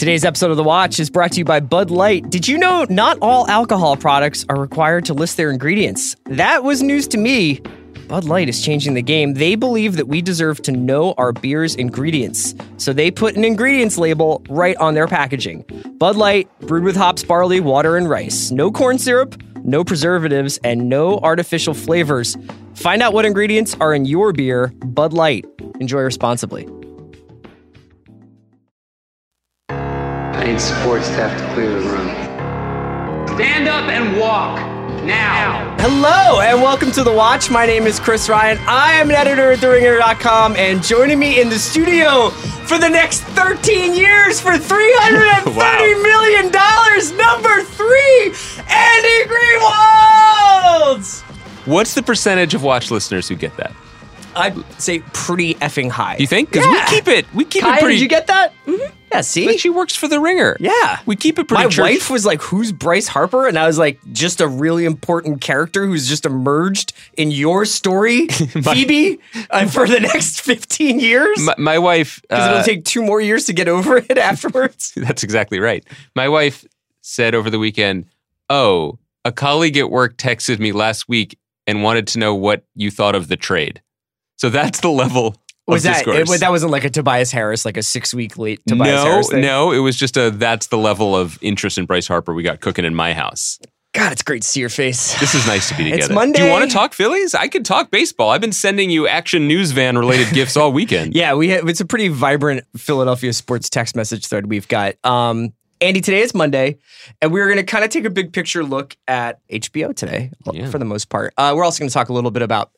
Today's episode of The Watch is brought to you by Bud Light. Did you know not all alcohol products are required to list their ingredients? That was news to me. Bud Light is changing the game. They believe that we deserve to know our beer's ingredients. So they put an ingredients label right on their packaging. Bud Light, brewed with hops, barley, water, and rice. No corn syrup, no preservatives, and no artificial flavors. Find out what ingredients are in your beer. Bud Light. Enjoy responsibly. Need support staff to clear the room. Stand up and walk now. Hello and welcome to The Watch. My name is Chris Ryan. I am an editor at TheRinger.com and joining me in the studio for the next 13 years for 330 Wow. million dollars, number three, Andy Greenwald! What's the percentage of watch listeners who get that? I'd say pretty effing high. You think? Because Yeah. we keep it. We keep Kaya, it pretty. did you get that? Mm-hmm. Yeah, see? Like she works for the Ringer. Yeah. we keep it pretty. My church- wife was like, "Who's Bryce Harper?" And I was like, "Just a really important character who's just emerged in your story, Phoebe, uh, for the next fifteen years." My, my wife. Because uh, it'll take two more years to get over it afterwards. that's exactly right. My wife said over the weekend, "Oh, a colleague at work texted me last week and wanted to know what you thought of the trade." So that's the level. Was that discourse. it, that wasn't like a Tobias Harris, like a six week late Tobias no, Harris thing? no, it was just a. That's the level of interest in Bryce Harper we got cooking in my house. God, it's great to see your face. This is nice to be together. It's Monday. Do you want to talk Phillies? I could talk baseball. I've been sending you action news van related gifts all weekend. Yeah, we have, it's a pretty vibrant Philadelphia sports text message thread we've got. Um, Andy, today is Monday, and we're going to kind of take a big picture look at HBO today, Yeah. for the most part. Uh, we're also going to talk a little bit about.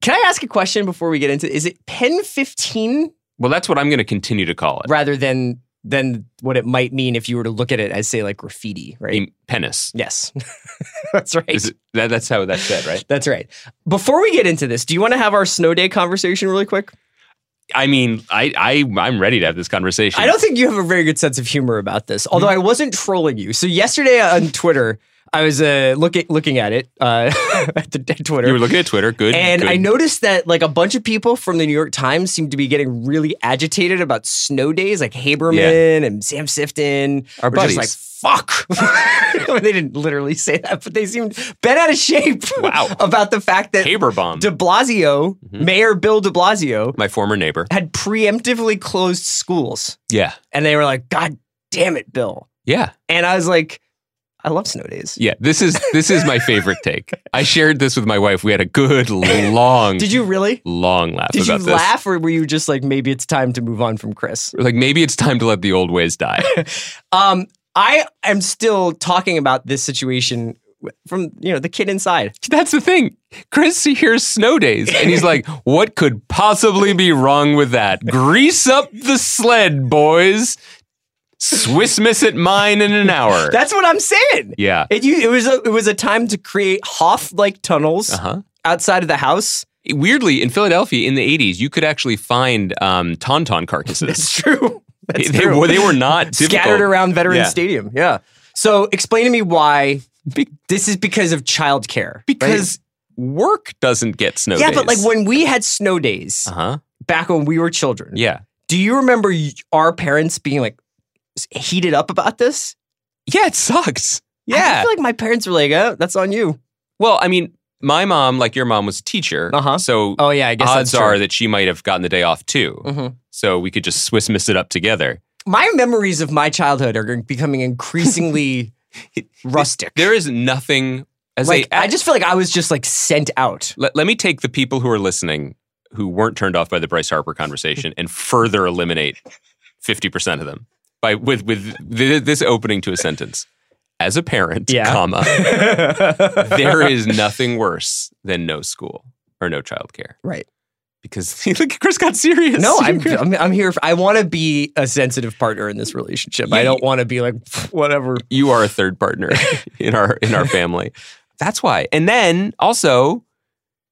Can I ask a question before we get into? Is it Pen fifteen Well, that's what I'm going to continue to call it. rather than than what it might mean if you were to look at it as say like graffiti, right? Penis. yes, that's right. It, that, that's how that's said, right? That's right. Before we get into this, do you want to have our snow day conversation really quick? I mean, I, I I'm ready to have this conversation. I don't think you have a very good sense of humor about this, although hmm? I wasn't trolling you. So yesterday on Twitter, I was uh, looking looking at it uh, at, the, at Twitter. you were looking at Twitter. Good. and good. I noticed that like a bunch of people from the New York Times seemed to be getting really agitated about snow days, like Haberman and Sam Sifton. Our buddies. like, fuck. they didn't literally say that, but they seemed bent out of shape Wow. about the fact that Haber bomb. de Blasio, Mm-hmm. Mayor Bill de Blasio, my former neighbor. had preemptively closed schools. Yeah. And they were like, God damn it, Bill. Yeah. And I was like, I love snow days. Yeah. This is this is my favorite take. I shared this with my wife. We had a good long Did you really? long laugh Did you this. laugh or were you just like, maybe it's time to move on from Chris? Like maybe it's time to let the old ways die. Um, I am still talking about this situation from, you know, the kid inside. That's the thing. Chris hears snow days and he's like, what could possibly be wrong with that? Grease up the sled, boys. Swiss miss at mine in an hour. That's what I'm saying. yeah. It, you, it was a, it was a time to create Hoth-like tunnels Uh huh. outside of the house. Weirdly, in Philadelphia in the 80s, you could actually find um, tauntaun carcasses. That's true. That's they, true. were, they were not scattered around Veterans Yeah. Stadium. Yeah. So explain to me why Be- this is because of childcare. right? because work doesn't get snow yeah, days. but like when we had snow days Uh huh. back when we were children. Yeah. Do you remember our parents being like heated up about this? Yeah, it sucks. Yeah. I feel like my parents were like, "Oh, that's on you." well, I mean, my mom, like your mom, was a teacher. Uh-huh. So Oh yeah, I guess odds that's are that she might have gotten the day off too. Mhm. So we could just Swiss miss it up together. my memories of my childhood are becoming increasingly rustic. There is nothing as like a. I just feel like I was just like sent out. let, let me take the people who are listening who weren't turned off by the Bryce Harper conversation and further eliminate 50% of them by with with th- this opening to a sentence. As a parent, Yeah. comma, there is nothing worse than no school or no childcare. Right. Because look, Chris got serious. No, I'm, I'm I'm here. For, I want to be a sensitive partner in this relationship. I don't want to be like whatever. you are a third partner in our in our family. That's why. And then also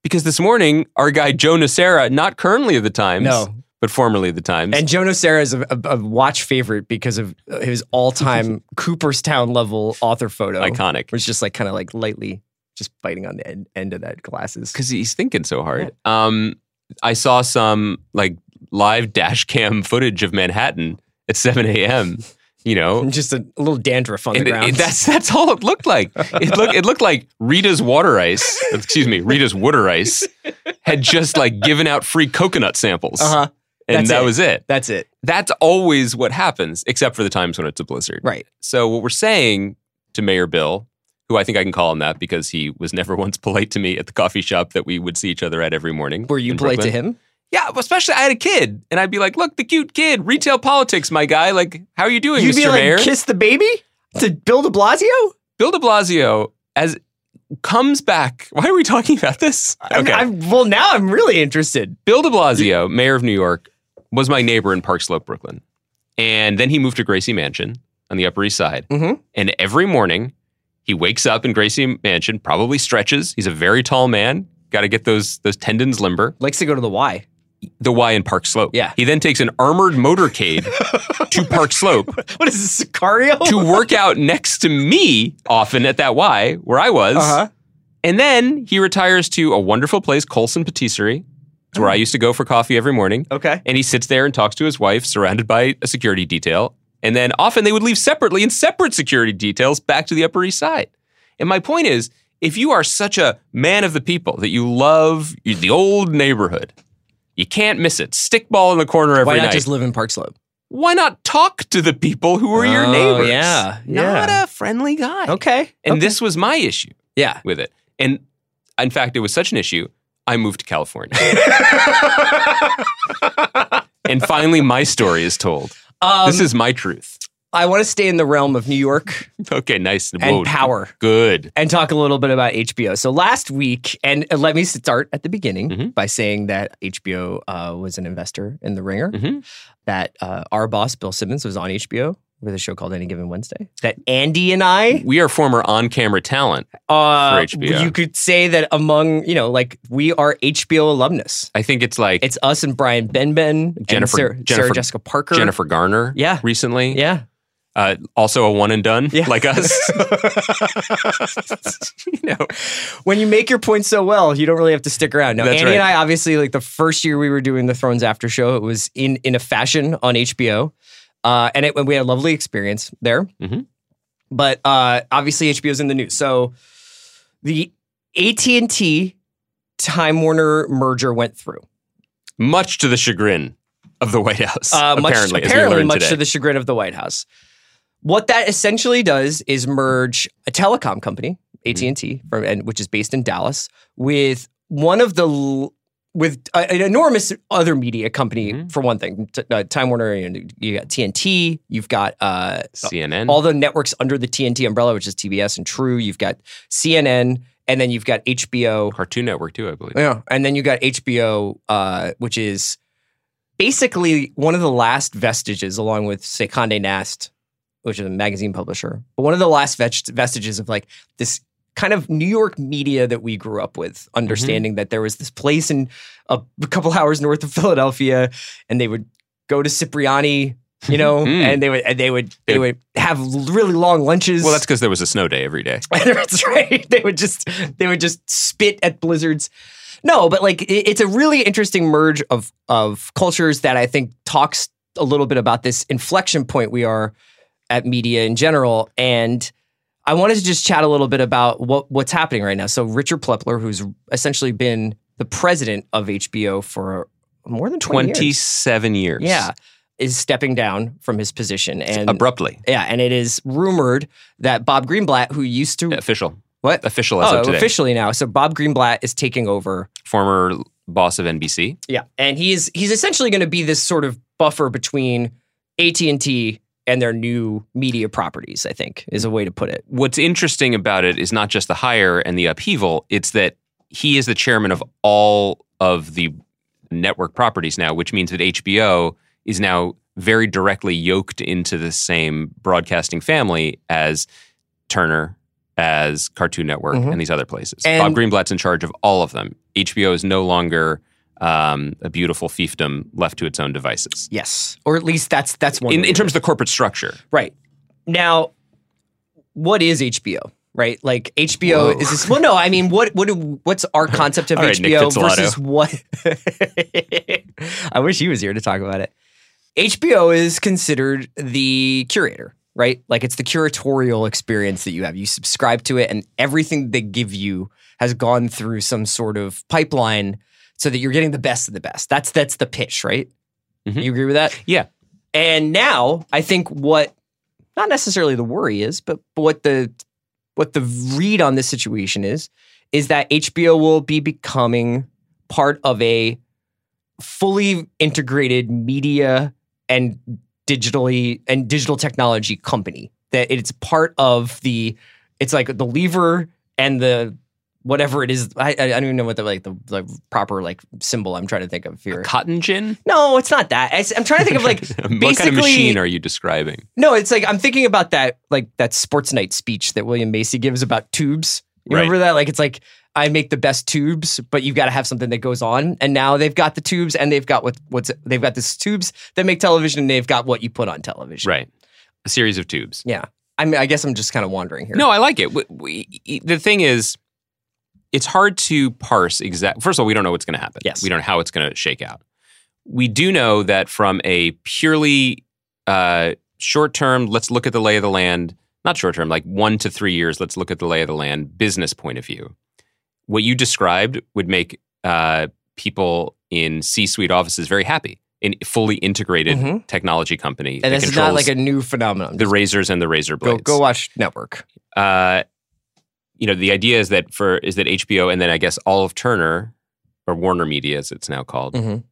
because this morning our guy Joe Nocera, not currently of the Times, No. But formerly the Times, And Joe Nocera is a, a, a watch favorite because of his all-time Cooperstown level author photo. iconic. Was just like kind of like lightly just biting on the end, end of that glasses. because he's thinking so hard. Um, I saw some like live dash cam footage of Manhattan, at 7 a.m. You know, Just a, little dandruff on the and ground. it- that's that's all it looked like. It looked it looked like Rita's water ice, excuse me, Rita's water ice had just like given out free coconut samples, uh-huh. And That's that it. was it. That's it. That's always what happens, except for the times when it's a blizzard. Right. So what we're saying to Mayor Bill, who I think I can call him that because he was never once polite to me at the coffee shop that we would see each other at every morning. Were you polite to him? Yeah, especially I had a kid, and I'd be like, "Look, the cute kid, retail politics, my guy. Like, how are you doing, You'd Mr. be like, Mayor?" kiss the baby to Bill de Blasio? Bill De Blasio as comes back. Why are we talking about this? I'm- I'm, well, now I'm really interested. Bill De Blasio, mayor of New York, was my neighbor in Park Slope, Brooklyn, and then he moved to Gracie Mansion on the Upper East Side. Mhm. And every morning, he wakes up in Gracie Mansion, probably stretches. He's a very tall man. Got to get those those tendons limber. Likes to go to the Y. The Y in Park Slope. Yeah. He then takes an armored motorcade to Park Slope What is this, Sicario? to work out next to me often at that Y where I was. Uh-huh. And then he retires to a wonderful place, Colson Patisserie. It's where I mm. used to go for coffee every morning. Okay. And he sits there and talks to his wife, surrounded by a security detail. And then often they would leave separately in separate security details back to the Upper East Side. And my point is, if you are such a man of the people that you love the old neighborhood, you can't miss it. Stickball in the corner every night. Why not night. just live in Park Slope? Why not talk to the people who are your Oh, neighbors? yeah, Not a friendly guy. Okay. And okay. this was my issue yeah. with it. And in fact, it was such an issue, I moved to California. and finally, my story is told. Um, this is my truth. I want to stay in the realm of New York Okay, nice. and Whoa, power Good. and talk a little bit about HBO. So last week, and uh, let me start at the beginning Mhm. by saying that HBO uh, was an investor in The Ringer, Mhm. that uh, our boss, Bill Simmons, was on HBO with a show called Any Given Wednesday, that Andy and I We are former on camera talent. Uh, For HBO. You could say that among, you know, like we are HBO alumnus. I think it's like It's us and Brian Benben, Jennifer- Sarah, Sarah Jennifer- Jessica Parker. Jennifer Garner Yeah. recently. Yeah. Uh, also a one and done Yeah. like us. you know, When you make your point so well, you don't really have to stick around. Now, That's Andy and. I, obviously, like the first year we were doing the Thrones After Show, it was in in a fashion on HBO, uh, and it, we had a lovely experience there. Mhm. But uh, obviously, HBO's in the news. So the AT and T Time Warner merger went through. much to the chagrin of the White House. Uh, much, apparently, apparently much today. to the chagrin of the White House. What that essentially does is merge a telecom company, AT and T, which is based in Dallas, with one of the l- with a- an enormous other media company. Mhm. For one thing, T- uh, Time Warner, and you got TNT, you've got uh, CNN. all the networks under the TNT umbrella, which is TBS and True. You've got CNN, and then you've got HBO. Cartoon Network too, I believe. Yeah, and then you got HBO, uh, which is basically one of the last vestiges, along with say Condé Nast, which is a magazine publisher, but one of the last vest- vestiges of like this kind of New York media that we grew up with, understanding that there was this place in a, a couple hours north of Philadelphia, and they would go to Cipriani. You know, Mm. and they would and they would they They- would have really long lunches. Well, that's because there was a snow day every day. That's right. They would just they would just spit at blizzards. No, but like it- it's a really interesting merge of of cultures that I think talks a little bit about this inflection point we are at media in general. And I wanted to just chat a little bit about what what's happening right now. So Richard Plepler, who's essentially been the president of HBO for more than 20 years. 27 years. Yeah. Is stepping down from his position. And Abruptly. yeah, and it is rumored that Bob Greenblatt, who used to Official. what Official as oh, of today. officially now. So Bob Greenblatt is taking over. Former boss of NBC. Yeah, and he's he's essentially going to be this sort of buffer between AT and T and their new media properties. I think is a way to put it. What's interesting about it is not just the hire and the upheaval, it's that he is the chairman of all of the network properties now, which means that HBO is now very directly yoked into the same broadcasting family as Turner, as Cartoon Network, Mhm. and these other places. And- Bob Greenblatt's in charge of all of them. HBO is no longer um, a beautiful fiefdom left to its own devices. Yes, or at least that's that's one. In, in terms of the corporate structure, Right. Now, what is HBO? Right? Like HBO Whoa. is this well no, I mean what what do, what's our concept of right, HBO versus what I wish he was here to talk about it. HBO is considered the curator, right? Like it's the curatorial experience that you have. You subscribe to it, and everything they give you has gone through some sort of pipeline so that you're getting the best of the best. That's that's the pitch, right? Mhm. You agree with that? Yeah. And now I think what not necessarily the worry is, but, but what the what the read on this situation is is that HBO will be becoming part of a fully integrated media and digitally and digital technology company. That it's part of the it's like the lever and the whatever it is. I, I don't even know what the like the, the proper like symbol I'm trying to think of here. Cotton gin? No, it's not that. I, am trying to think of like what kind of basically- machine are you describing? no, it's like I'm thinking about that like that sports night speech that William Macy gives about tubes. You Right. remember that? Like it's like I make the best tubes, but you've got to have something that goes on. And now they've got the tubes, and they've got what what's they've got this tubes that make television, and they've got what you put on television. Right. A series of tubes. Yeah. I mean, I guess I'm just kind of wandering here. No, I like it. We, we, the thing is, it's hard to parse exact. First of all, we don't know what's going to happen. Yes. we don't know how it's going to shake out. We do know that from a purely uh, short term, let's look at the lay of the land. Not short term, like one to three years. Let's look at the lay of the land business point of view. What you described would make uh, people in C-suite offices very happy. In fully integrated Mhm. technology company, and this is not like a new phenomenon. the razors and the razor go blades go watch Network. uh, you know, the idea is that for is that HBO and then I guess all of Turner or Warner Media, as it's now called, Mhm.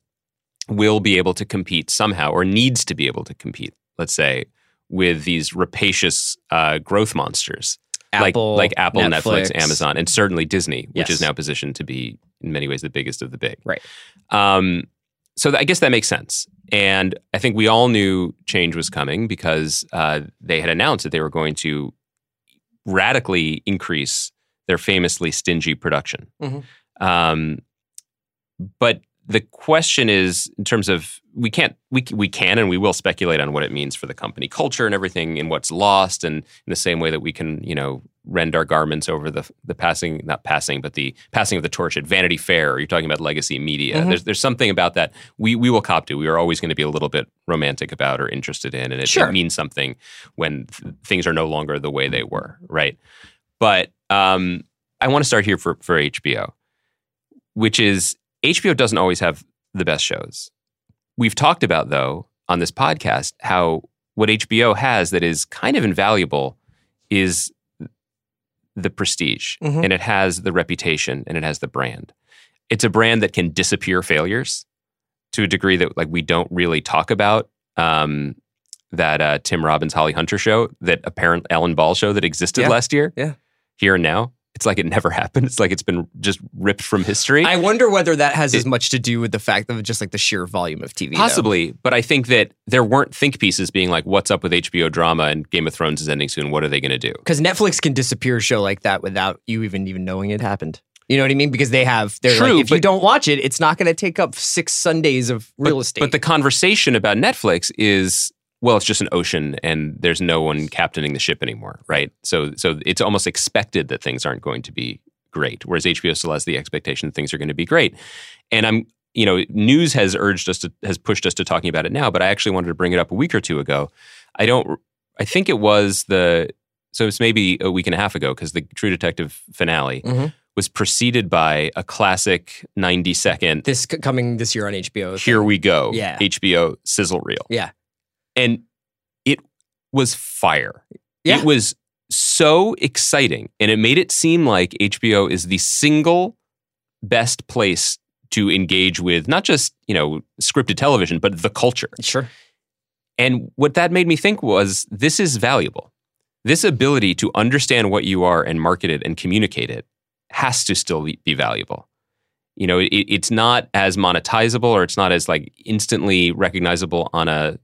will be able to compete somehow or needs to be able to compete. Let's say with these rapacious uh, growth monsters Apple, like like Apple, Netflix. Netflix. Amazon, and certainly Disney, which is now positioned to be in many ways the biggest of the big. Right. Um, so th- I guess that makes sense. And I think we all knew change was coming because uh, they had announced that they were going to radically increase their famously stingy production. Mhm. Um, but the question is, in terms of we can't we we can and we will speculate on what it means for the company culture and everything and what's lost, and in the same way that we can you know rend our garments over the the passing not passing but the passing of the torch at Vanity Fair. Or you're talking about legacy media. Mhm. There's there's something about that we we will cop to. We are always going to be a little bit romantic about or interested in, and it, Sure. it means something when th- things are no longer the way they were, right? But um, I want to start here for for HBO, which is HBO doesn't always have the best shows. We've talked about though on this podcast how what HBO has that is kind of invaluable is the prestige Mhm. and it has the reputation and it has the brand. It's a brand that can disappear failures to a degree that like we don't really talk about. Um, that uh, Tim Robbins Holly Hunter show, that apparent Alan Ball show that existed Yeah. last year, Yeah. here and now. It's like it never happened. It's like it's been just ripped from history. I wonder whether that has It- as much to do with the fact of just like the sheer volume of TV. though. Possibly, but I think that there weren't think pieces being like, "What's up with HBO drama?" and Game of Thrones is ending soon. What are they going to do? because Netflix can disappear a show like that without you even even knowing it happened. You know what I mean? Because they have they're True, like, if you don't watch it, it's not going to take up six Sundays of real but, estate. But the conversation about Netflix is, well, it's just an ocean, and there's no one captaining the ship anymore, right? So, so it's almost expected that things aren't going to be great, whereas HBO still has the expectation that things are going to be great. And I'm, you know, news has urged us to has pushed us to talking about it now, but I actually wanted to bring it up a week or two ago. I don't. I think it was the. So it's maybe a week and a half ago because the True Detective finale Mhm. was preceded by a classic 90 second this c- coming this year on HBO. here we go. Yeah. HBO sizzle reel. Yeah. And it was fire. Yeah. It was so exciting. And it made it seem like HBO is the single best place to engage with not just, you know, scripted television, but the culture. Sure. And what that made me think was this is valuable. This ability to understand what you are and market it and communicate it has to still be be valuable. You know, it, it's not as monetizable or it's not as like instantly recognizable on a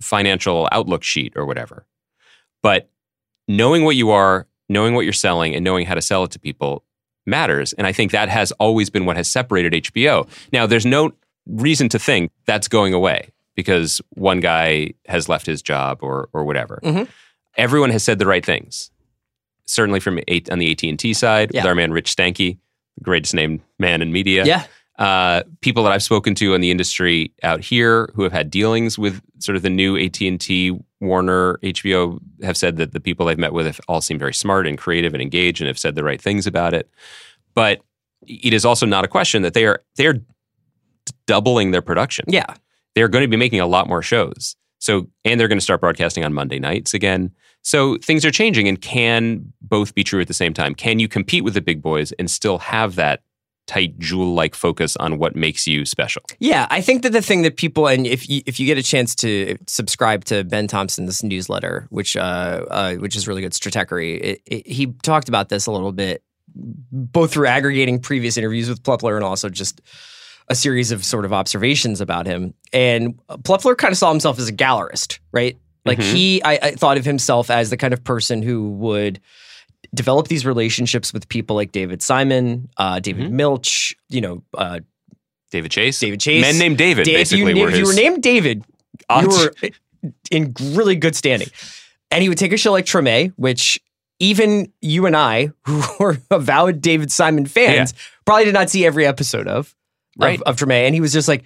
financial outlook sheet or whatever. But knowing what you are, knowing what you're selling, and knowing how to sell it to people matters. And I think that has always been what has separated HBO. Now, there's no reason to think that's going away because one guy has left his job or or whatever. Mhm. Everyone has said the right things. Certainly from eight, on the AT and T side, with our man Rich Stankey, the greatest named man in media. Yeah. Uh, people that I've spoken to in the industry out here who have had dealings with sort of the new AT and T, Warner, HBO have said that the people they've met with have all seem very smart and creative and engaged and have said the right things about it. But it is also not a question that they are they are doubling their production. Yeah. They're going to be making a lot more shows. So and they're going to start broadcasting on Monday nights again. So things are changing and can both be true at the same time. Can you compete with the big boys and still have that tight jewel like focus on what makes you special? Yeah, I think that the thing that people and if you, if you get a chance to subscribe to Ben Thompson's newsletter, which uh, uh which is really good, Stratechery, he talked about this a little bit, both through aggregating previous interviews with Plepler and also just a series of sort of observations about him. And Plepler kind of saw himself as a gallerist, right? Like Mhm. he, I, I thought of himself as the kind of person who would develop these relationships with people like David Simon, uh, David Mhm. Milch, you know, uh, David Chase? David Chase. Men named David, Dave, if you, basically, were if you were named David, you were in really good standing. And he would take a show like Treme, which even you and I, who were avowed David Simon fans, probably did not see every episode of, Right. of, of Treme. And he was just like,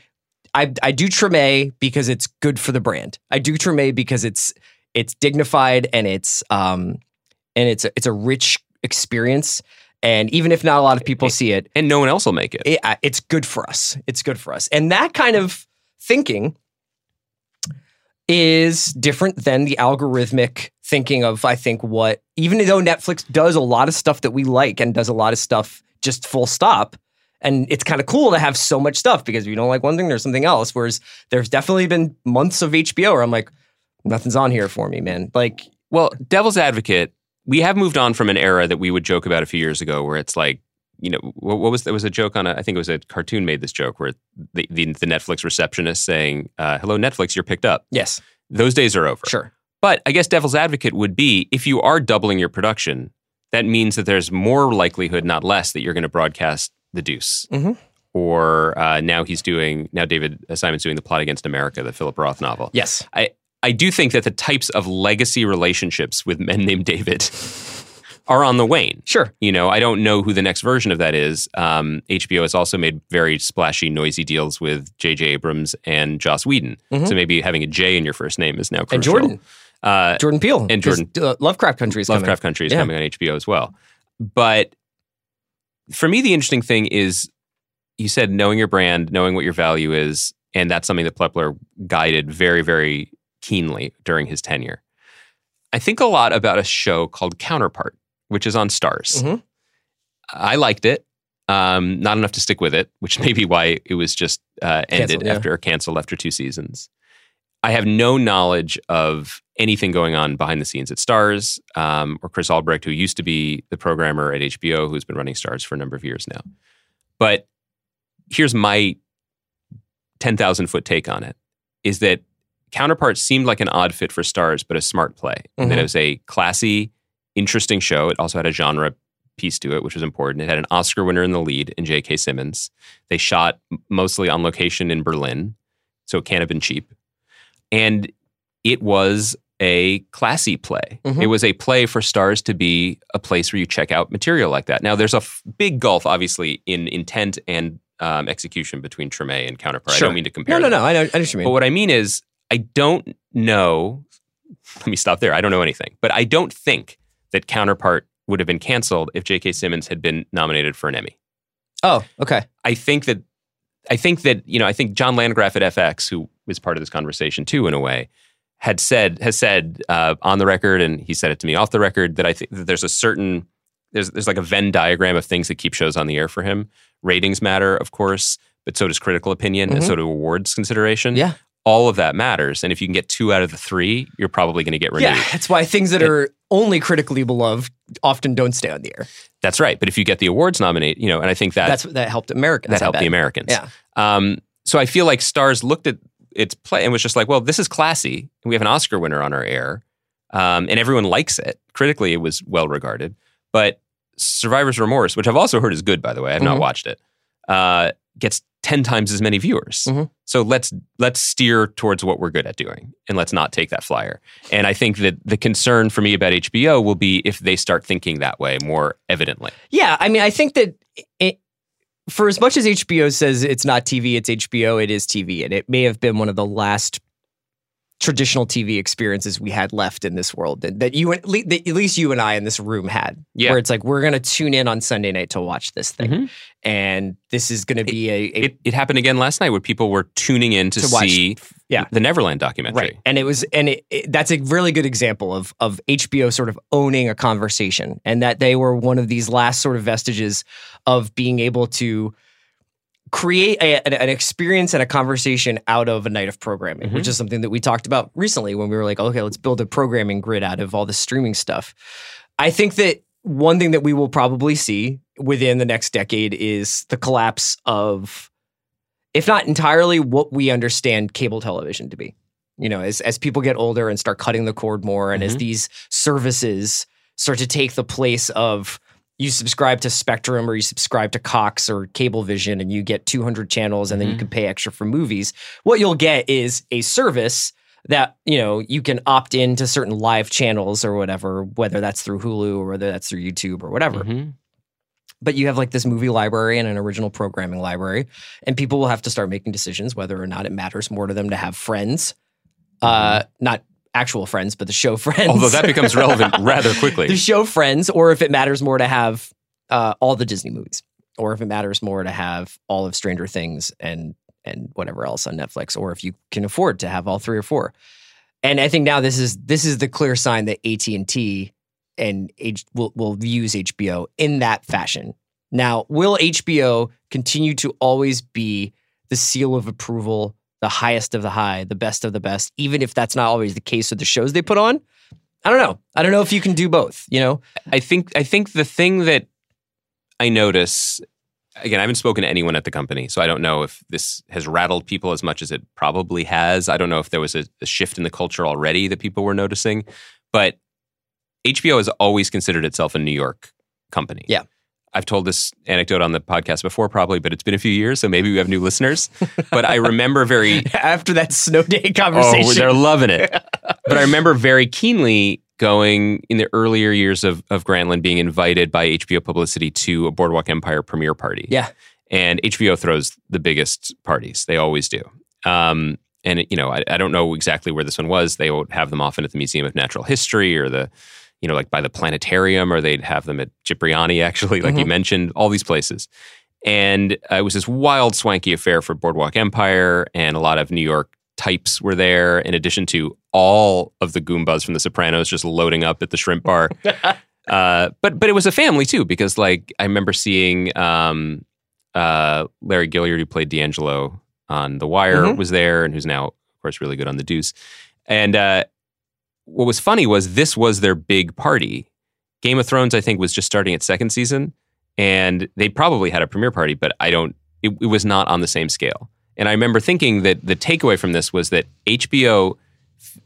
I, I do Treme because it's good for the brand. I do Treme because it's it's dignified and it's um and it's a, it's a rich experience. And even if not a lot of people see it, and no one else will make it. it, it's good for us. It's good for us. And that kind of thinking is different than the algorithmic thinking of, I think, what, even though Netflix does a lot of stuff that we like and does a lot of stuff just full stop. And it's kind of cool to have so much stuff because if you don't like one thing, there's something else. Whereas there's definitely been months of HBO where I'm like, nothing's on here for me, man. Like, Well, devil's advocate, we have moved on from an era that we would joke about a few years ago where it's like, you know, what, what was there was a joke on a, I think it was a cartoon made this joke where the, the, the Netflix receptionist saying, uh, hello, Netflix, you're picked up. yes, Those days are over. sure. But I guess devil's advocate would be if you are doubling your production, that means that there's more likelihood, not less, that you're going to broadcast The Deuce. Mhm. Or uh, now he's doing, now David Simon's doing The Plot Against America, the Philip Roth novel. Yes. I, I do think that the types of legacy relationships with men named David are on the wane. Sure. You know, I don't know who the next version of that is. Um, HBO has also made very splashy, noisy deals with J.J. Abrams and Joss Whedon. So maybe having a J in your first name is now crucial. And Jordan. Uh, Jordan Peele. And Jordan- uh, Lovecraft Country is coming. Lovecraft Country is Yeah. coming on HBO as well. But for me, the interesting thing is you said knowing your brand, knowing what your value is, and that's something that Plepler guided very, very keenly during his tenure. I think a lot about a show called Counterpart, which is on Starz. Mhm. I liked it. Um, not enough to stick with it, which may be why it was just uh, ended Canceled, yeah. after or canceled after two seasons. I have no knowledge of anything going on behind the scenes at Starz um, or Chris Albrecht, who used to be the programmer at HBO, who's been running Starz for a number of years now. But here's my 10,000 foot take on it is that Counterpart seemed like an odd fit for Starz, but a smart play. And that Mhm. it was a classy, interesting show. It also had a genre piece to it, which was important. It had an Oscar winner in the lead in J.K. Simmons. They shot mostly on location in Berlin, so it can't have been cheap. And it was a classy play. Mhm. It was a play for Starz to be a place where you check out material like that. Now, there's a f- big gulf, obviously, in intent and um, execution between Treme and Counterpart. I don't mean to compare. No, no, them. no. I know, I know what you mean. But what I mean is, I don't know. Let me stop there. I don't know anything, but I don't think that Counterpart would have been canceled if J.K. Simmons had been nominated for an Emmy. oh, okay. I think that I think that you know I think John Landgraf at FX, who was part of this conversation too, in a way, had said has said uh, on the record, and he said it to me off the record that I think that there's a certain there's there's like a Venn diagram of things that keep shows on the air for him. Ratings matter, of course, but so does critical opinion, and Mhm. so do awards consideration. Yeah. All of that matters, and if you can get two out of the three, you're probably going to get renewed. Yeah, that's why things that are only critically beloved often don't stay on the air. That's right. But if you get the awards nominate, you know, and I think that That's that helped Americans. that helped the Americans. Yeah. Um, so I feel like Starz looked at its play and was just like, well, this is classy. We have an Oscar winner on our air, um, and everyone likes it. Critically, it was well regarded. But Survivor's Remorse, which I've also heard is good, by the way, I've not Mhm. watched it, uh, gets ten times as many viewers. Mhm. So let's let's steer towards what we're good at doing, and let's not take that flyer. And I think that the concern for me about HBO will be if they start thinking that way more evidently. Yeah, I mean, I think that it, for as much as HBO says it's not TV, it's HBO, it is TV. And it may have been one of the last traditional TV experiences we had left in this world that, that you, at le- that at least you and I in this room had. Yeah. Where it's like, we're going to tune in on Sunday night to watch this thing. Mhm. And this is going to be a, a It, it happened again last night where people were tuning in to, To watch- see yeah. the Neverland documentary. Right. And it was and it, it- that's a really good example of of HBO sort of owning a conversation and that they were one of these last sort of vestiges of being able to create a, an, an experience and a conversation out of a night of programming, which is something that we talked about recently when we were like, okay, let's build a programming grid out of all the streaming stuff. I think that one thing that we will probably see within the next decade is the collapse of if not entirely what we understand cable television to be. You know, as as people get older and start cutting the cord more, and as Mhm. these services start to take the place of you subscribe to Spectrum or you subscribe to Cox or Cablevision, and you get 200 channels, and then you Mhm. can pay extra for movies. What you'll get is a service that you know you can opt into certain live channels or whatever, whether that's through Hulu or whether that's through YouTube or whatever Mhm. but you have like this movie library and an original programming library and people will have to start making decisions whether or not it matters more to them to have friends uh not actual friends but the show friends. Although that becomes relevant rather quickly. the show friends or if it matters more to have uh all the disney movies or if it matters more to have all of stranger things and and whatever else on netflix or if you can afford to have all three or four and i think now this is this is the clear sign that at&t and H- will will use HBO in that fashion. Now, will HBO continue to always be the seal of approval, the highest of the high, the best of the best, even if that's not always the case with the shows they put on? I don't know. I don't know if you can do both. You know, I think I think the thing that I notice again, I haven't spoken to anyone at the company, so I don't know if this has rattled people as much as it probably has. I don't know if there was a, a shift in the culture already that people were noticing, but HBO has always considered itself a New York company. Yeah. I've told this anecdote on the podcast before, probably, but it's been a few years, so maybe we have new listeners. but I remember very after that snow day Oh, conversation, they're loving it. but I remember very keenly going in the earlier years of, of Grantland being invited by HBO Publicity to a Boardwalk Empire premiere party. yeah, And HBO throws the biggest parties. They always do. Um, and, you know, I, I don't know exactly where this one was. They would have them often at the Museum of Natural History or the, you know, like by the planetarium, or they'd have them at Cipriani, actually, like you mentioned, all these places. And uh, it was this wild, swanky affair for Boardwalk Empire, and a lot of New York types were there, in addition to all of the Goombas from The Sopranos just loading up at the shrimp bar. uh, but but it was a family too, because like I remember seeing um, uh, Larry Gilliard, who played D'Angelo on The Wire, Mhm. was there, and who's now, of course, really good on The Deuce. And uh, what was funny was this was their big party. Game of Thrones, I think, was just starting its second season, and they probably had a premiere party, but I don't. It, it was not on the same scale. And I remember thinking that the takeaway from this was that HBO,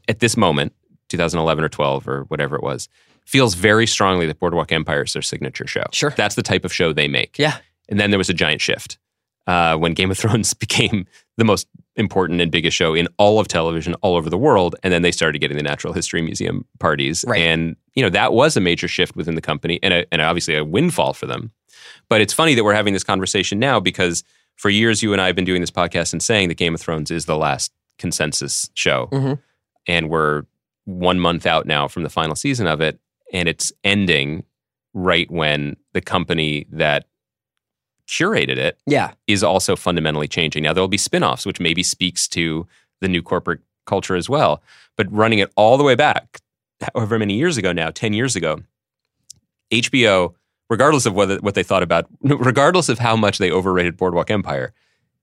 at this moment, 2011 or 12 or whatever it was, feels very strongly that Boardwalk Empire is their signature show. Sure. that's the type of show they make. yeah, And then there was a giant shift uh, when Game of Thrones became the most important and biggest show in all of television all over the world. And then they started getting the Natural History Museum parties. Right. And, you know, that was a major shift within the company and, a, and obviously a windfall for them. But it's funny that we're having this conversation now because for years you and I have been doing this podcast and saying that Game of Thrones is the last consensus show. Mhm. And we're one month out now from the final season of it. And it's ending right when the company that curated it yeah, is also fundamentally changing. Now, there'll be spin offs, which maybe speaks to the new corporate culture as well. But running it all the way back, however many years ago now, 10 years ago, HBO, regardless of whether, what they thought about, regardless of how much they overrated Boardwalk Empire,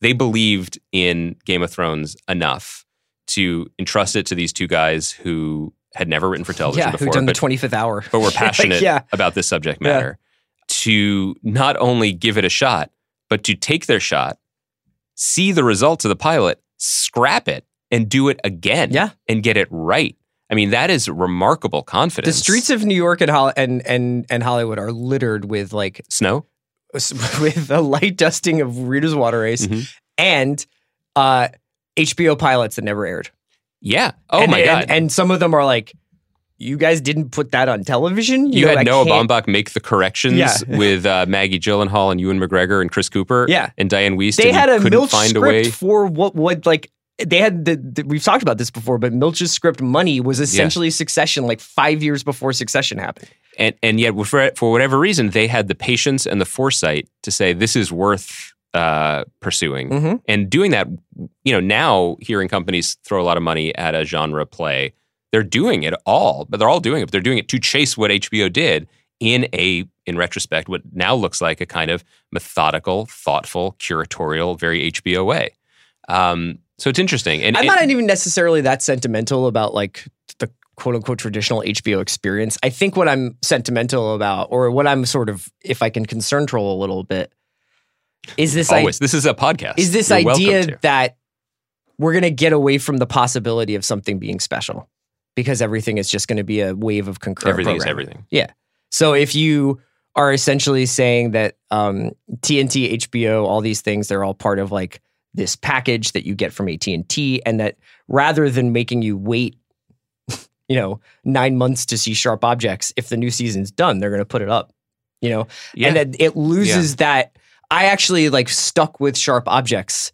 they believed in Game of Thrones enough to entrust it to these two guys who had never written for television yeah. before. Who done the twenty fifth hour? but we're Like, passionate yeah, about this subject matter to not only give it a shot, but to take their shot, see the results of the pilot, scrap it, and do it again Yeah. and get it right. I mean, that is remarkable confidence. the streets of New York and Hol- and and and Hollywood are littered with like Snow? with a light dusting of Rita's Water Ice Mhm. and uh, HBO pilots that never aired. Yeah. Oh and, my and- God. And, some of them are like, you guys didn't put that on television. You, know, I had Noah Baumbach make the corrections Yeah. with uh, Maggie Gyllenhaal and Ewan McGregor and Chris Cooper Yeah. and Dianne Wiest. They had a Milch find script a way. for what would like they had the, the we've talked about this before, but Milch's script Money was essentially Succession like five years before Succession happened. and and yet for for whatever reason they had the patience and the foresight to say this is worth uh, pursuing Mhm. and doing that you know now hearing companies throw a lot of money at a genre play they're doing it all but they're all doing it but they're doing it to chase what HBO did in a in retrospect what now looks like a kind of methodical thoughtful curatorial very HBO way. Um, so it's interesting and I'm and- not even necessarily that sentimental about like the quote unquote traditional HBO experience. I think what I'm sentimental about, or what I'm sort of, if I can concern troll a little bit, is this always. this is a podcast. is this You're idea that we're going to get away from the possibility of something being special because everything is just going to be a wave of concurrent everything is everything. So if you are essentially saying that um, TNT, HBO, all these things, they're all part of like this package that you get from AT&T and that rather than making you wait you know, 9 months to see sharp objects, if the new season's done, they're going to put it up. You know, yeah. And that it loses that i actually like stuck with sharp objects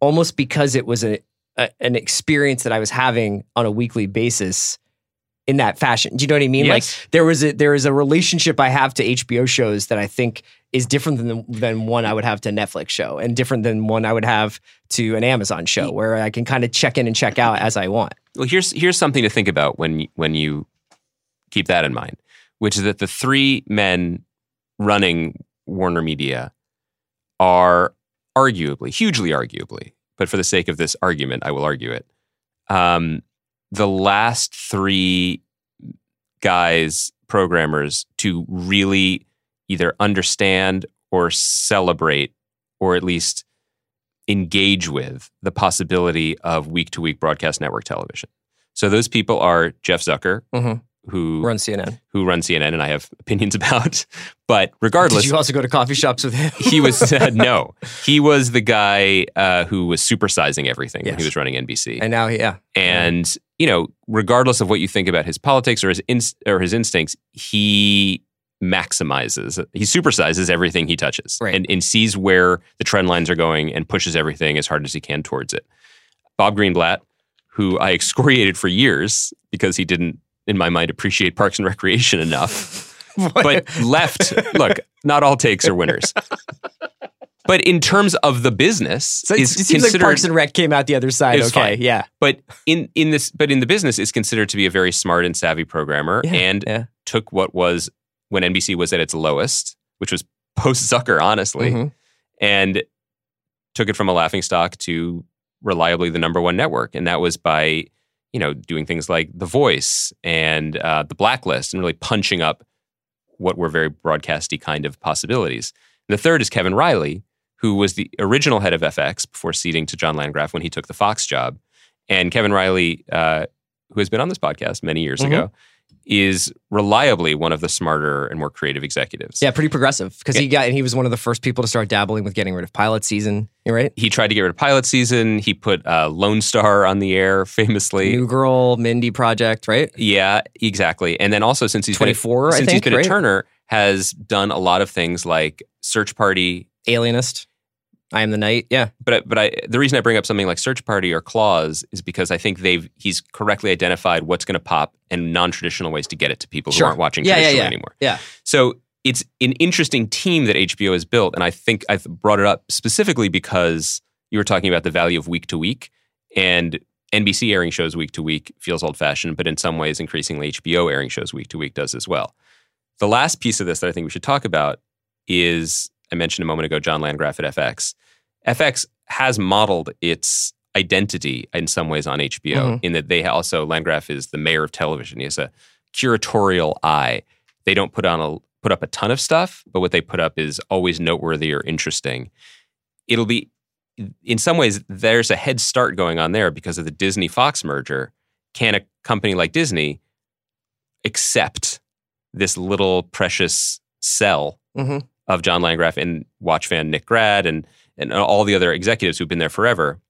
almost because it was a, a an experience that i was having on a weekly basis in that fashion. Do you know what i mean? Yes. like there was a there is a relationship i have to hbo shows that i think is different than than one i would have to a netflix show and different than one i would have to an amazon show where i can kind of check in and check out as i want. Well, here's here's something to think about when when you keep that in mind, which is that the three men running Warner Media are arguably, hugely arguably, but for the sake of this argument, I will argue it. Um, the last three guys, programmers, to really either understand or celebrate, or at least engage with the possibility of week to week broadcast network television. So those people are Jeff Zucker, Mhm. Who run cnn who runs CNN, and I have opinions about. But did regardless, you also go to coffee shops with him he was uh, no, he was the guy uh, who was supersizing everything when he was running NBC. and now yeah And you know, regardless of what you think about his politics or his inst- or his instincts, he maximizes, he supersizes everything he touches, Right. and, and sees where the trend lines are going and pushes everything as hard as he can towards it. Bob Greenblatt, who I excoriated for years because he didn't, in my mind, appreciate Parks and Recreation enough, but left. Look, not all takes are winners. But in terms of the business, So it is seems like Parks and Rec came out the other side. Okay, fine. yeah, but in in this but in the business is considered to be a very smart and savvy programmer Yeah, and yeah. took what was when NBC was at its lowest, which was post Zucker, honestly, Mhm. and took it from a laughing stock to reliably the number one network, and that was by you know doing things like The Voice and uh, The Blacklist, and really punching up what were very broadcasty kind of possibilities. And the third is Kevin Reilly, who was the original head of FX before ceding to John Landgraf when he took the Fox job. And Kevin Reilly, uh, who has been on this podcast many years Mhm. ago, is reliably one of the smarter and more creative executives. yeah, pretty progressive because he got and he was one of the first people to start dabbling with getting rid of pilot season. You right? He tried to get rid of pilot season. He put uh, Lone Star on the air famously. New Girl, Mindy Project, right? Yeah, exactly. And then also since he's been at- 24, since think, he's been right? at Turner, has done a lot of things like Search Party. Alienist, I Am the night. Yeah, But but I, the reason I bring up something like Search Party or Claws is because I think they've he's correctly identified what's going to pop and non traditional ways to get it to people Sure. who aren't watching Yeah, yeah, traditionally yeah. anymore. yeah. So it's an interesting team that HBO has built, and I think I've brought it up specifically because you were talking about the value of week to week, and NBC airing shows week to week feels old fashioned, but in some ways, increasingly HBO airing shows week to week does as well. The last piece of this that I think we should talk about is I mentioned a moment ago John Landgraf at FX. FX has modeled its identity in some ways on HBO Mhm. in that they also Landgraf is the mayor of television. He has a curatorial eye. They don't put on a put up a ton of stuff, but what they put up is always noteworthy or interesting. It'll be in some ways there's a head start going on there because of the Disney Fox merger. Can a company like Disney accept this little precious cell Mhm. Of John Landgraf and watch fan Nick Grad and and all the other executives who've been there forever?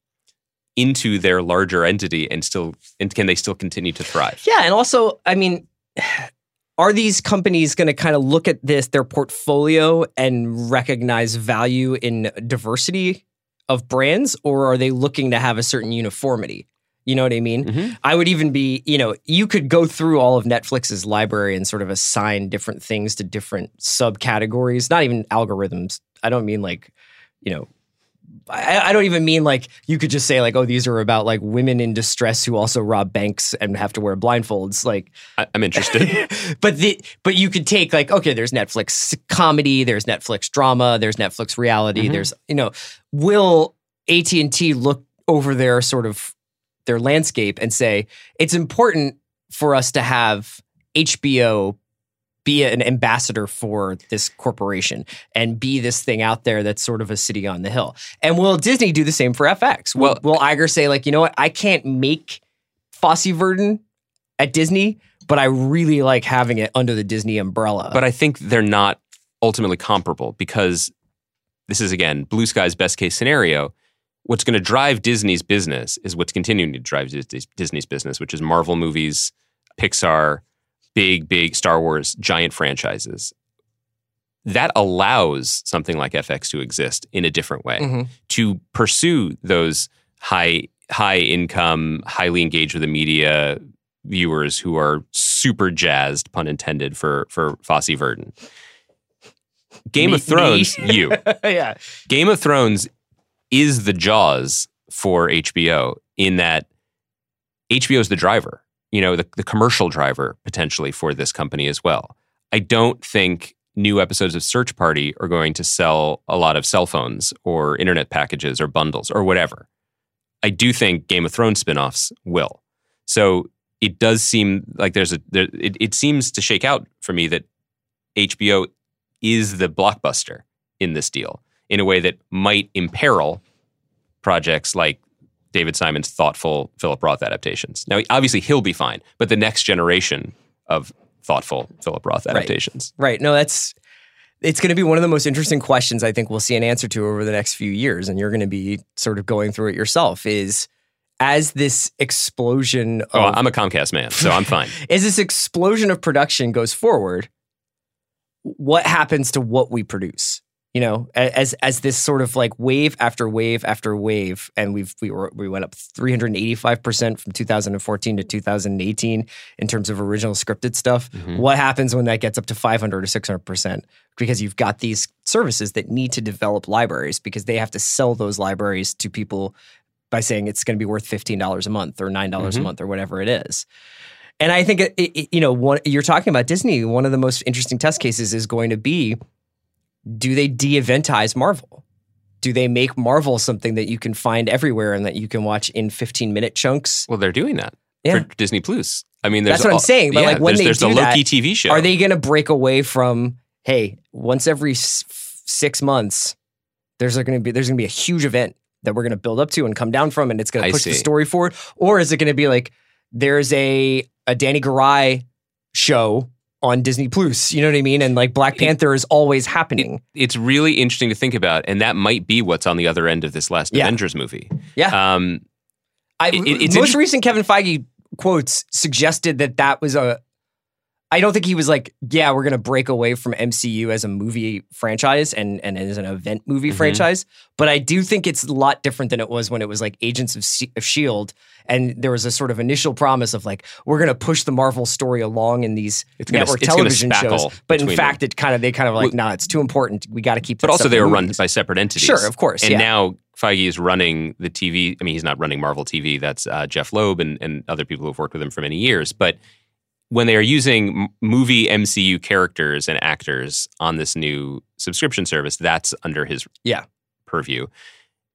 into their larger entity and still and can they still continue to thrive? Yeah, and also, I mean, are these companies going to kind of look at this their portfolio and recognize value in diversity of brands, or are they looking to have a certain uniformity? You know what I mean? Mhm. I would even be, you know, you could go through all of Netflix's library and sort of assign different things to different subcategories, not even algorithms. I don't mean like, you know, I, I don't even mean like you could just say like, oh, these are about like women in distress who also rob banks and have to wear blindfolds. Like, I, I'm interested. but the but you could take like okay there's netflix comedy there's netflix drama there's netflix reality Mhm. there's you know will at&t look over their sort of their landscape and say it's important for us to have hbo be an ambassador for this corporation and be this thing out there that's sort of a city on the hill and will disney do the same for fx will, Well- will Iger say like you know what i can't make fosse verdon at disney but I really like having it under the Disney umbrella. but I think they're not ultimately comparable because this is again blue sky's best case scenario. What's going to drive Disney's business is what's continuing to drive Disney's business, which is Marvel movies, Pixar, big, big Star Wars, giant franchises. That allows something like FX to exist in a different way Mhm. to pursue those high, high income, highly engaged with the media viewers who are super jazzed, pun intended, for for Fosse Verdon. Game Me- of Thrones, me. you. yeah, Game of Thrones is the jaws for HBO in that HBO is the driver, you know, the, the commercial driver potentially for this company as well. I don't think new episodes of Search Party are going to sell a lot of cell phones or internet packages or bundles or whatever. I do think Game of Thrones spin-offs will. So it does seem like there's a there, it, it seems to shake out for me that HBO is the blockbuster in this deal in a way that might imperil projects like David Simon's thoughtful Philip Roth adaptations. Now, obviously, he'll be fine, but the next generation of thoughtful Philip Roth adaptations. right. No, that's it's going to be one of the most interesting questions I think we'll see an answer to over the next few years, and you're going to be sort of going through it yourself. Is as this explosion oh, of Oh, I'm a Comcast man, so I'm fine. as this explosion of production goes forward, what happens to what we produce? You know, as as this sort of like wave after wave after wave, and we've we were we went up 385 percent from 2014 to 2018 in terms of original scripted stuff. Mhm. What happens when that gets up to 500 or 600 percent? Because you've got these services that need to develop libraries because they have to sell those libraries to people by saying it's going to be worth fifteen dollars a month or nine dollars Mhm. a month or whatever it is. And I think it, it, you know, one, you're talking about Disney. One of the most interesting test cases is going to be: Do they de-eventize Marvel? Do they make Marvel something that you can find everywhere and that you can watch in 15 minute chunks? Well, they're doing that Yeah. for Disney Plus. I mean, there's That's what I'm saying, but, yeah, like, when there's, they there's do that, Loki TV show. Are they going to break away from? Hey, once every s- six months, there's going to be there's going to be a huge event that we're going to build up to and come down from, and it's going to push the story forward. Or is it going to be like there's a a Danai Gurira show on Disney Plus? You know what I mean? And like Black Panther is always happening. It's really interesting to think about, and that might be what's on the other end of this last Yeah. Avengers movie. yeah, Um, I, it- it's most inter- recent Kevin Feige quotes suggested that that was a. I don't think he was like, yeah, we're going to break away from MCU as a movie franchise and, and as an event movie Mhm. franchise. But I do think it's a lot different than it was when it was like Agents of, C- of S.H.I.E.L.D. And there was a sort of initial promise of like, we're going to push the Marvel story along in these It's gonna- network gonna television shows. But in fact, it kind of, they kind of like, Well- nah, it's too important. We got to keep but also they were run by separate entities. Sure, of course. And yeah. now Feige is running the TV. I mean, he's not running Marvel TV. That's uh, Jeph Loeb and, and other people who've worked with him for many years. But when they are using movie MCU characters and actors on this new subscription service, that's under his Yeah. purview.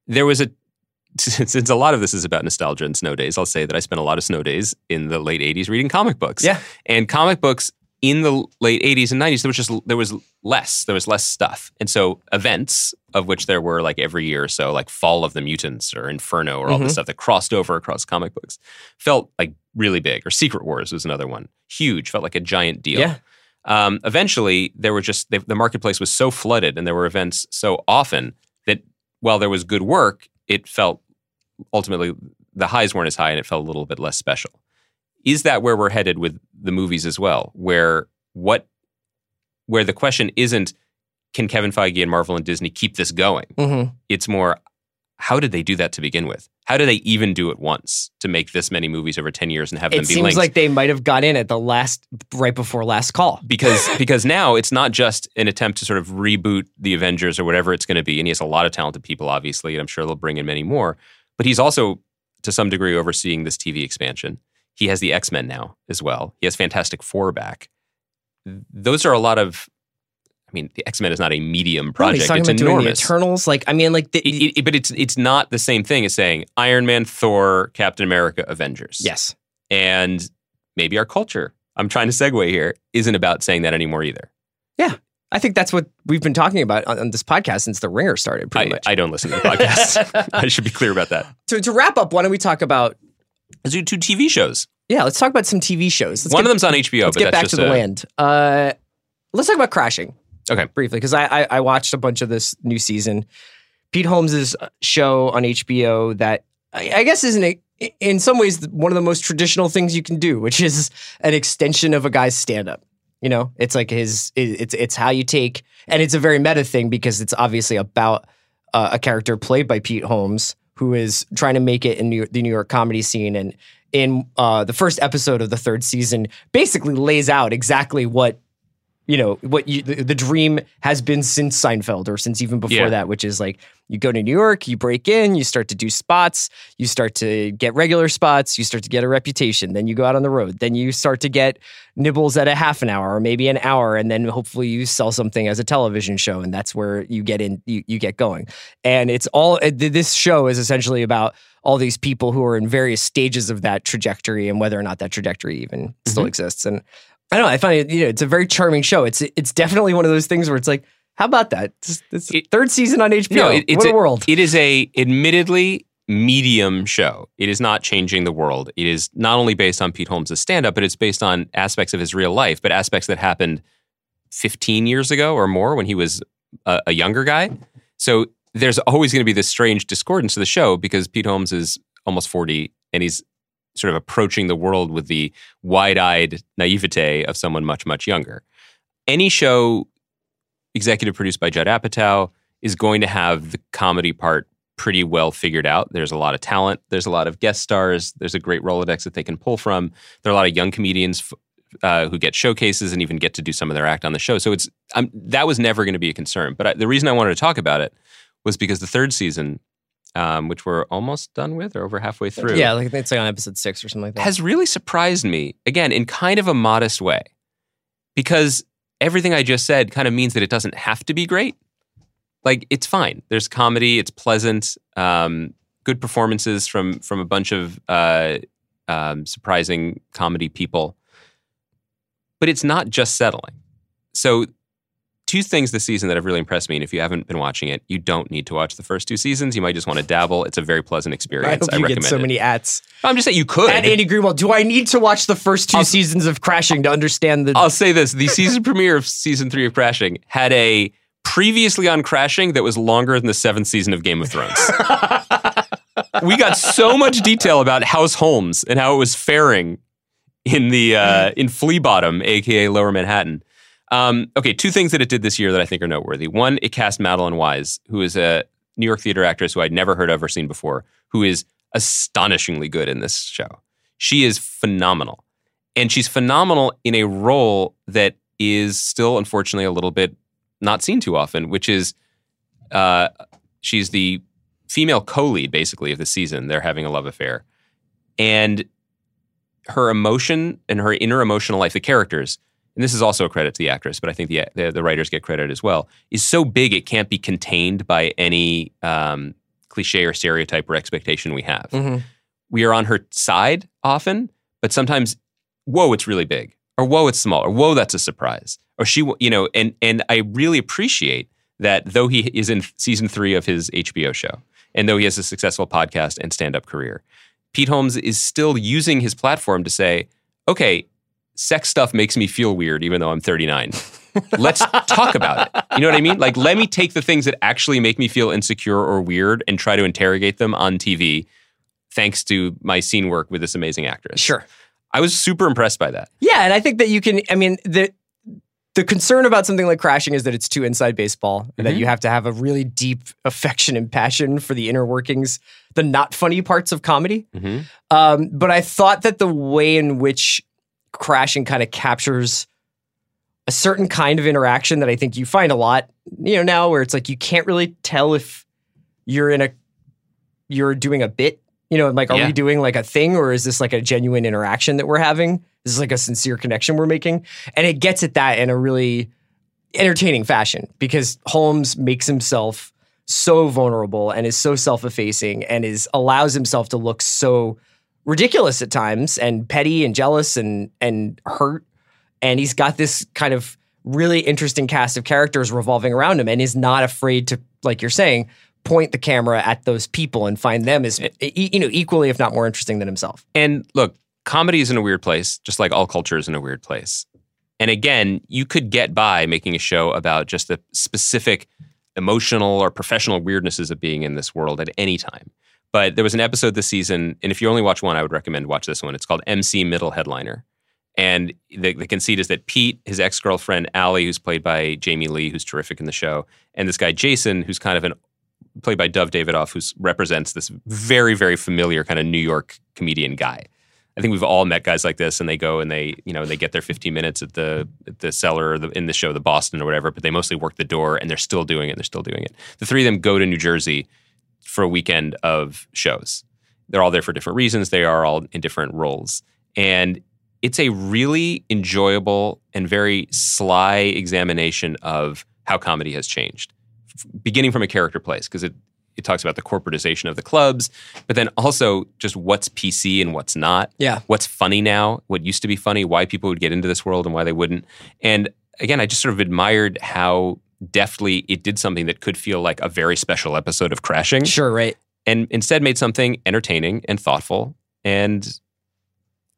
There was a since a lot of this is about nostalgia and snow days, I'll say that I spent a lot of snow days in the late '80s reading comic books. Yeah. and comic books in the late '80s and '90s, there was just there was less, there was less stuff, and so events of which there were like every year or so, like Fall of the Mutants or Inferno or all Mhm. this stuff that crossed over across comic books, felt like really big. Or Secret Wars was another one, huge, felt like a giant deal. Yeah. Um, eventually, there were just the, the marketplace was so flooded, and there were events so often that while there was good work, it felt ultimately the highs weren't as high and it felt a little bit less special. Is that where we're headed with the movies as well? Where what where the question isn't can Kevin Feige and Marvel and Disney keep this going? Mm-hmm. It's more how did they do that to begin with? How did they even do it once to make this many movies over 10 years and have them It be seems linked? like they might have got in at the last, right before last call. because because now it's not just an attempt to sort of reboot the Avengers or whatever it's going to be, and he has a lot of talented people, obviously, and I'm sure they'll bring in many more. But he's also, to some degree, overseeing this TV expansion. He has the X Men now as well. He has Fantastic Four back. Those are a lot of. I mean, the X Men is not a medium No, project; he's it's about doing the enormous. Eternals. Like, I mean, like, the, It- it- but it's it's not the same thing as saying Iron Man, Thor, Captain America, Avengers. yes. and maybe our culture. I'm trying to segue here. Isn't about saying that anymore either. Yeah, I think that's what we've been talking about on, on this podcast since The Ringer started, pretty I, much. I don't listen to the podcast. I should be clear about that. to, to wrap up, why don't we talk about, Let's do two TV shows. yeah, let's talk about some TV shows. Let's One get, of them's on HBO, let's but get that's back just to the a, land. Uh, let's talk about Crashing. Okay. Briefly, because I, I, I watched a bunch of this new season. Pete Holmes' show on HBO that I, I guess isn't a, in some ways one of the most traditional things you can do, which is an extension of a guy's stand up. You know, it's like his, it's it's how you take, and it's a very meta thing because it's obviously about uh, a character played by Pete Holmes who is trying to make it in New the New York comedy scene, and in uh, the first episode of the third season, basically lays out exactly what you know what you, the, the dream has been since Seinfeld or since even before Yeah. that, which is like you go to New York, you break in, you start to do spots, you start to get regular spots, you start to get a reputation, then you go out on the road, then you start to get nibbles at a half an hour or maybe an hour, and then hopefully you sell something as a television show, and that's where you get in, you, you get going. And it's all uh, this show is essentially about all these people who are in various stages of that trajectory and whether or not that trajectory even still Mm-hmm. exists. And I don't know. I find it, you know, it's a very charming show. It's it's definitely one of those things where it's like, how about that? It's, it's It- third season on HBO. No, it- it's what a, a- world. It is a admittedly medium show. It is not changing the world. It is not only based on Pete Holmes' stand-up, but it's based on aspects of his real life, but aspects that happened 15 years ago or more when he was a, a younger guy. So there's always going to be this strange discordance to the show because Pete Holmes is almost 40 and he's sort of approaching the world with the wide-eyed naivete of someone much much younger. Any show executive produced by Judd Apatow is going to have the comedy part pretty well figured out. There's a lot of talent. There's a lot of guest stars. There's a great Rolodex that they can pull from. There are a lot of young comedians uh, who get showcases and even get to do some of their act on the show. So it's um, that was never going to be a concern. But I, the reason I wanted to talk about it was because the third season, um, which we're almost done with or over halfway through, yeah, like it's like on episode six or something like that. has really surprised me again in kind of a modest way because everything I just said kind of means that it doesn't have to be great. Like it's fine. There's comedy. It's pleasant. Um, good performances from from a bunch of uh, um, surprising comedy people. But it's not just settling. So, two things this season that have really impressed me. And if you haven't been watching it, you don't need to watch the first two seasons. You might just want to dabble. It's a very pleasant I experience. hope I, you recommend get so it. many ats. I'm just saying you could. At Andy Greenwald, do I need to watch the first 2 I'll- seasons of Crashing to understand the? I'll say this: the season premiere of season three of Crashing had a previously on Crashing that was longer than the seventh season of Game of Thrones. we got so much detail about House Holmes and how it was faring in the uh, in Flea Bottom, aka Lower Manhattan. Um, okay, two things that it did this year that I think are noteworthy. One, it cast Madeline Wise, who is a New York theater actress who I'd never heard of or seen before, who is astonishingly good in this show. She is phenomenal. And she's phenomenal in a role that is still, unfortunately, a little bit not seen too often, which is uh, she's the female co-lead, basically, of the season. They're having a love affair. And her emotion and her inner emotional life, the characters, and this is also a credit to the actress, but I think the the, the writers get credit as well, is so big it can't be contained by any um, cliche or stereotype or expectation we have. Mhm. We are on her side often, but sometimes, whoa, it's really big, or whoa, it's small, or whoa, that's a surprise, or she, you know, and and I really appreciate that though he is in season three of his HBO show, and though he has a successful podcast and stand up career, Pete Holmes is still using his platform to say, okay, sex stuff makes me feel weird, even though I'm 39. Let's talk about it. You know what I mean? Like, let me take the things that actually make me feel insecure or weird and try to interrogate them on TV thanks to my scene work with this amazing actress. Sure. I was super impressed by that. Yeah, and I think that you can. I mean, the the concern about something like crashing is that it's too inside baseball, and that Mhm. you have to have a really deep affection and passion for the inner workings, the not funny parts of comedy. Mhm. Um, but I thought that the way in which crashing kind of captures a certain kind of interaction that I think you find a lot, you know, now where it's like you can't really tell if you're in a you're doing a bit. You know, like are Yeah. we doing like a thing or is this like a genuine interaction that we're having? This is like a sincere connection we're making. And it gets at that in a really entertaining fashion because Holmes makes himself so vulnerable and is so self-effacing and is allows himself to look so ridiculous at times and petty and jealous and and hurt and he's got this kind of really interesting cast of characters revolving around him and is not afraid to like you're saying point the camera at those people and find them as you know equally if not more interesting than himself And look, comedy is in a weird place, just like all culture is in a weird place. And again, you could get by making a show about just the specific emotional or professional weirdnesses of being in this world at any time. But there was an episode this season, and if you only watch one, I would recommend watch this one. It's called MC Middle Headliner. And the, the conceit is that Pete, his ex girlfriend Allie, who's played by Jamie Lee, who's terrific in the show, and this guy Jason, who's kind of an played by Dov Davidoff, who represents this very, very familiar kind of New York comedian guy. I think we've all met guys like this, and they go and they, you know, they get their 15 minutes at the at the cellar or the, in the show, the Boston or whatever, but they mostly work the door, and they're still doing it. They're still doing it. The three of them go to New Jersey for a weekend of shows. They're all there for different reasons. They are all in different roles, and it's a really enjoyable and very sly examination of how comedy has changed, beginning from a character place because it it talks about the corporatization of the clubs, but then also just what's PC and what's not. Yeah. What's funny now, what used to be funny, why people would get into this world and why they wouldn't. And again, I just sort of admired how deftly it did something that could feel like a very special episode of Crashing sure right and instead made something entertaining and thoughtful. And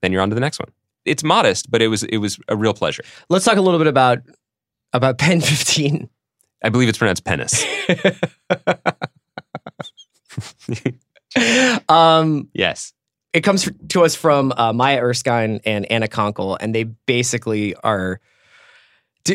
then you're on to the next one. It's modest, but it was it was a real pleasure. let's talk a little bit about about pen 15 I believe it's pronounced penis. um yes. it comes to us from uh, Maya Erskine and Anna Konkle, and they basically are.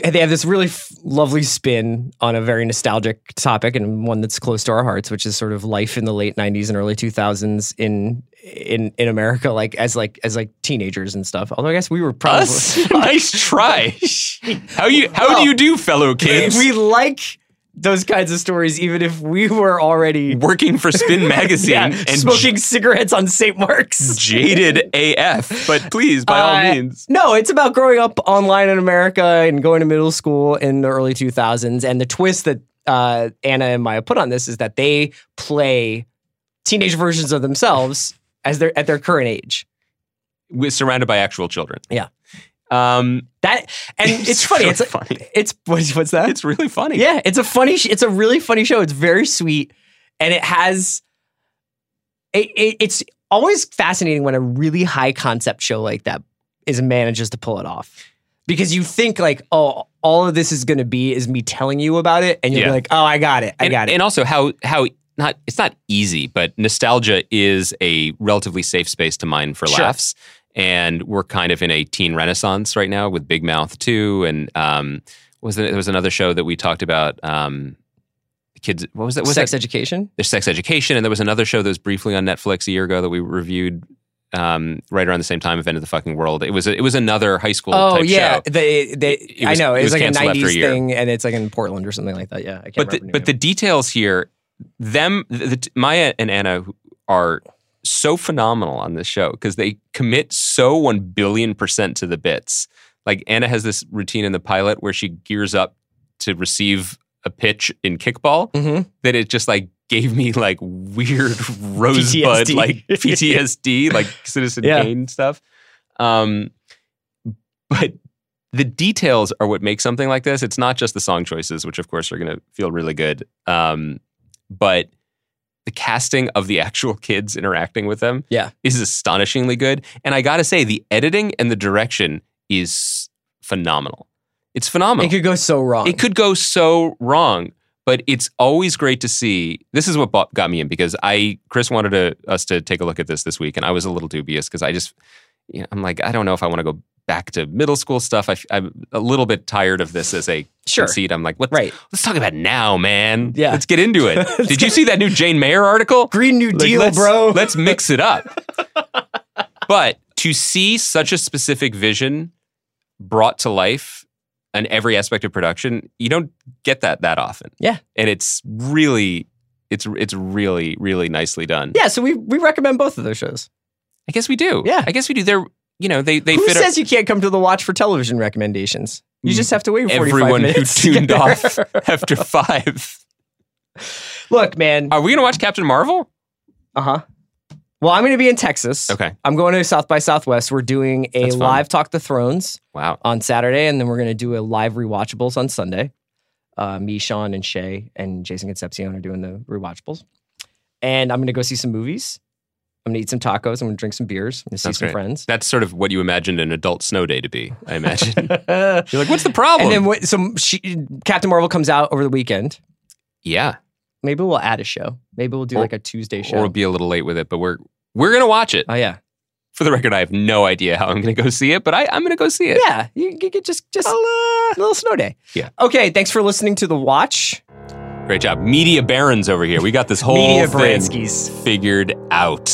They have this really f- lovely spin on a very nostalgic topic and one that's close to our hearts, which is sort of life in the late '90s and early 2000s in in in America, like as like as like teenagers and stuff. Although I guess we were probably nice try. How you how Well, do you do, fellow kids? we like those kinds of stories, even if we were already working for Spin Magazine yeah, and smoking cigarettes on St. Mark's. jaded AF. But please, by all Uh, means. No, it's about growing up online in America and going to middle school in the early 2000s. And the twist that uh, Anna and Maya put on this is that they play teenage versions of themselves as they're at their current age. We're surrounded by actual children. Yeah. Um, That and it's, funny. really It's funny. it's what's, what's that? It's really funny. Yeah, it's a funny. sh- It's a really funny show. It's very sweet, and it has. It, it, it's always fascinating when a really high concept show like that is manages to pull it off, because you think like, oh, all of this is going to be is me telling you about it, and you're Yeah. like, oh, I got it, I and, got it. And also how how not it's not easy, but nostalgia is a relatively safe space to mine for Sure. laughs. And we're kind of in a teen renaissance right now with Big Mouth too, and um was there, there was another show that we talked about um kids what was that was Sex that education. there's sex education and there was another show that was briefly on Netflix a year ago that we reviewed um, right around the same time of End of the Fucking World. It was a, it was another high school Oh type yeah, show. they, they, It I was- know it it was was like a canceled after a '90s year. thing, and it's like in Portland or something like that. Yeah, I can't but the, but the details here, them, the, the, Maya and Anna are so phenomenal on this show because they commit so one billion percent to the bits. Like Anna has this routine in the pilot where she gears up to receive a pitch in kickball Mhm. that it just like gave me like weird rosebud PTSD. like PTSD like Citizen Yeah. Kane stuff. Um, but the details are what make something like this. It's not just the song choices, which of course are going to feel really good, um, but the casting of the actual kids interacting with them Yeah. is astonishingly good. And I got to say, the editing and the direction is phenomenal. It's phenomenal. it could go so wrong. It could go so wrong, but it's always great to see. This is what got me in because I Chris wanted to, us to take a look at this this week, and I was a little dubious because I just you know, I'm like I don't know if I want to go back to middle school stuff. I, am a little bit tired of this as a Sure. conceit. I'm like, let's, Right. let's talk about it now, man. Yeah. let's get into it. Did you see that new Jane Mayer article? Green New Like, Deal, let's- bro. Let's mix it up. but to see such a specific vision brought to life in every aspect of production, you don't get that that often. Yeah. and it's really, it's it's really really nicely done. yeah, so we we recommend both of those shows. I guess we do. Yeah. I guess we do. They're you know they they Who fit. says you can't come to the watch for television recommendations? You just have to wait 45 everyone who tuned off after five. Look, man. Are we gonna watch Captain Marvel? Uh huh. Well, I'm going to be in Texas. Okay. I'm going to South by Southwest. We're doing a live Talk the Thrones Wow. on Saturday, and then we're going to do a live rewatchables on Sunday. Uh, me, Sean, and Shea and Jason Concepcion are doing the rewatchables. And I'm going to go see some movies. I'm to eat some tacos. I'm to drink some beers. I'm to see That's some great. friends. That's sort of what you imagined an adult snow day to be. I imagine. You're like, what's the problem? and then what, so she, Captain Marvel comes out over the weekend. yeah. Maybe we'll add a show. Maybe we'll do Or- like a Tuesday show. Or we'll be a little late with it, but we're we're gonna watch it. oh yeah, For the record, I have no idea how I'm gonna go see it, but I, I'm gonna go see it. yeah. You, you get just just uh, a little snow day. Yeah. Okay. Thanks for listening to the Watch. Great job. Media barons over here. We got this whole Media thing Branskis. figured out.